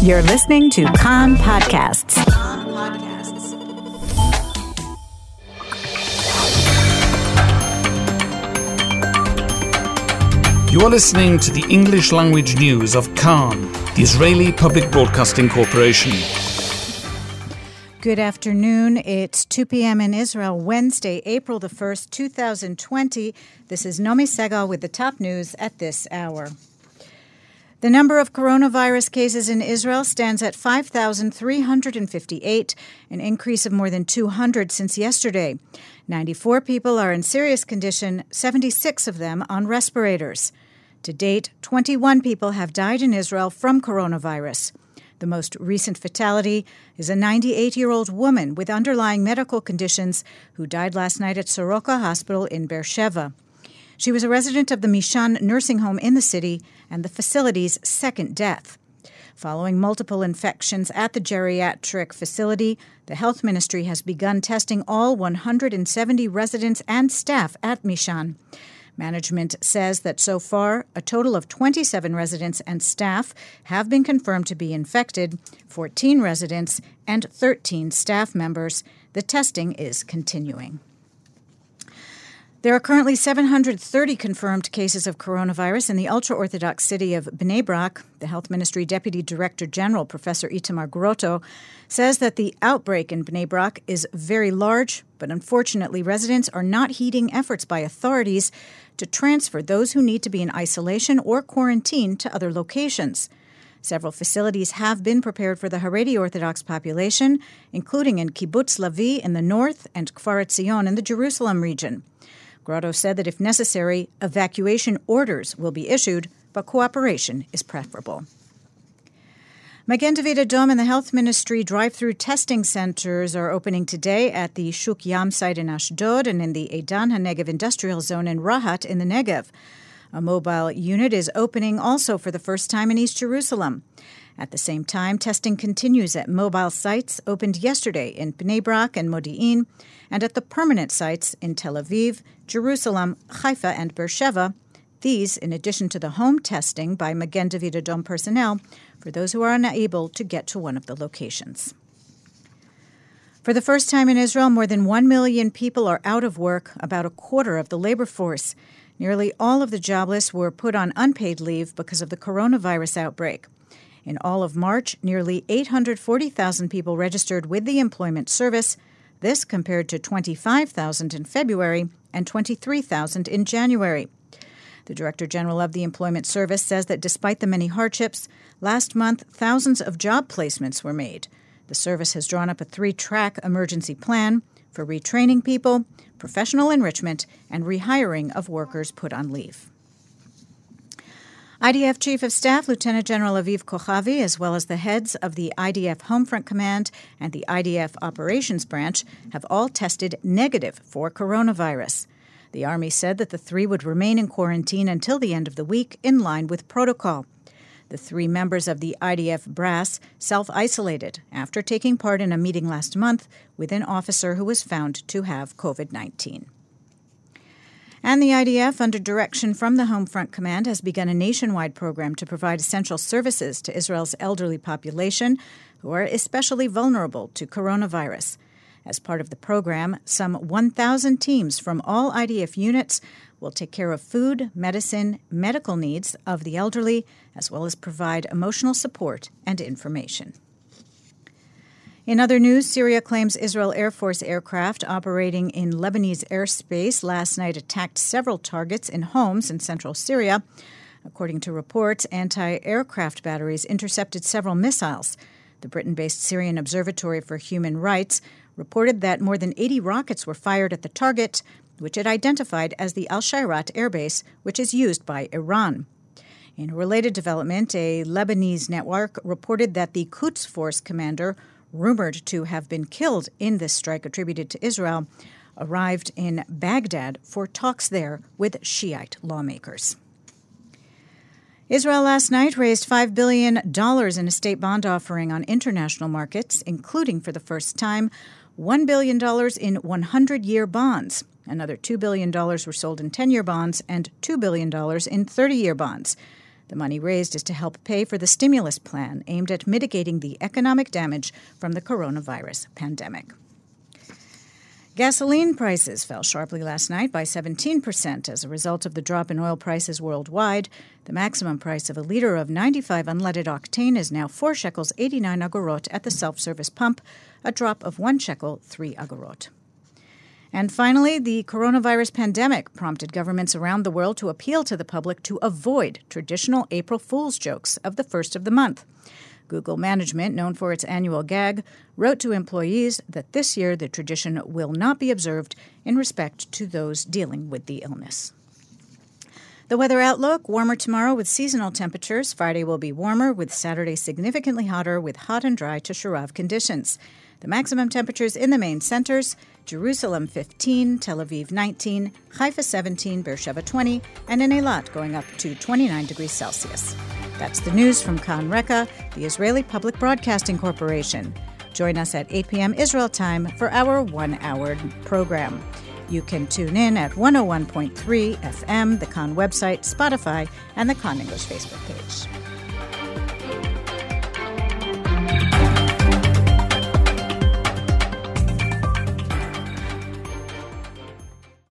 You're listening to Kan Podcasts. You are listening to the English language news of Kan, the Israeli Public Broadcasting Corporation. Good afternoon. It's 2 p.m. in Israel, Wednesday, April the 1st, 2020. This is Nomi Segal with the top news at this hour. The number of coronavirus cases in Israel stands at 5,358, an increase of more than 200 since yesterday. 94 people are in serious condition, 76 of them on respirators. To date, 21 people have died in Israel from coronavirus. The most recent fatality is a 98 year old woman with underlying medical conditions who died last night at Soroka Hospital in Beersheba. She was a resident of the Mishan nursing home in the city and the facility's second death. Following multiple infections at the geriatric facility, the health ministry has begun testing all 170 residents and staff at Mishan. Management says that so far, a total of 27 residents and staff have been confirmed to be infected, 14 residents and 13 staff members. The testing is continuing. There are currently 730 confirmed cases of coronavirus in the ultra Orthodox city of Bnei Brak. The Health Ministry Deputy Director General, Professor Itamar Grotto, says that the outbreak in Bnei Brak is very large, but unfortunately, residents are not heeding efforts by authorities to transfer those who need to be in isolation or quarantine to other locations. Several facilities have been prepared for the Haredi Orthodox population, including in Kibbutz Lavi in the north and Kfar Etzion in the Jerusalem region. Grotto said that if necessary, evacuation orders will be issued, but cooperation is preferable. Magen David Adom and the Health Ministry drive-through testing centers are opening today at the Shuk Yam site in Ashdod and in the Eidan HaNegev industrial zone in Rahat in the Negev. A mobile unit is opening also for the first time in East Jerusalem. At the same time, testing continues at mobile sites opened yesterday in Bnei Brak and Modi'in, and at the permanent sites in Tel Aviv, Jerusalem, Haifa, and Beersheba. These, in addition to the home testing by Magen David Adom personnel for those who are unable to get to one of the locations. For the first time in Israel, more than 1 million people are out of work, about a quarter of the labor force. Nearly all of the jobless were put on unpaid leave because of the coronavirus outbreak. In all of March, nearly 840,000 people registered with the Employment Service, this compared to 25,000 in February and 23,000 in January. The Director General of the Employment Service says that despite the many hardships, last month thousands of job placements were made. The service has drawn up a three track emergency plan for retraining people, professional enrichment, and rehiring of workers put on leave. IDF Chief of Staff Lieutenant General Aviv Kochavi, as well as the heads of the IDF Homefront Command and the IDF Operations Branch, have all tested negative for coronavirus. The Army said that the three would remain in quarantine until the end of the week, in line with protocol. The three members of the IDF brass self isolated after taking part in a meeting last month with an officer who was found to have COVID 19. And the IDF, under direction from the Home Front Command, has begun a nationwide program to provide essential services to Israel's elderly population who are especially vulnerable to coronavirus. As part of the program, some 1,000 teams from all IDF units will take care of food, medicine, medical needs of the elderly, as well as provide emotional support and information. In other news, Syria claims Israel Air Force aircraft operating in Lebanese airspace last night attacked several targets in homes in central Syria. According to reports, anti aircraft batteries intercepted several missiles. The Britain based Syrian Observatory for Human Rights reported that more than 80 rockets were fired at the target, which it identified as the Al Shairat airbase, which is used by Iran. In a related development, a Lebanese network reported that the Quds Force commander rumored to have been killed in this strike attributed to Israel, arrived in Baghdad for talks there with Shiite lawmakers. Israel last night raised $5 billion in a state bond offering on international markets, including for the first time $1 billion in 100 year bonds. Another $2 billion were sold in 10 year bonds and $2 billion in 30 year bonds. The money raised is to help pay for the stimulus plan aimed at mitigating the economic damage from the coronavirus pandemic. Gasoline prices fell sharply last night by 17% as a result of the drop in oil prices worldwide. The maximum price of a liter of 95 unleaded octane is now 4 shekels 89 agorot at the self service pump, a drop of 1 shekel 3 agorot. And finally, the coronavirus pandemic prompted governments around the world to appeal to the public to avoid traditional April Fool's jokes of the first of the month. Google management, known for its annual gag, wrote to employees that this year the tradition will not be observed in respect to those dealing with the illness. The weather outlook warmer tomorrow with seasonal temperatures. Friday will be warmer, with Saturday significantly hotter with hot and dry to Sharav conditions. The maximum temperatures in the main centers Jerusalem 15, Tel Aviv 19, Haifa 17, Beersheba 20, and in Eilat going up to 29 degrees Celsius. That's the news from Kan Reka, the Israeli Public Broadcasting Corporation. Join us at 8 p.m. Israel time for our one hour program. You can tune in at 101.3 FM, the Kan website, Spotify, and the Kan English Facebook page.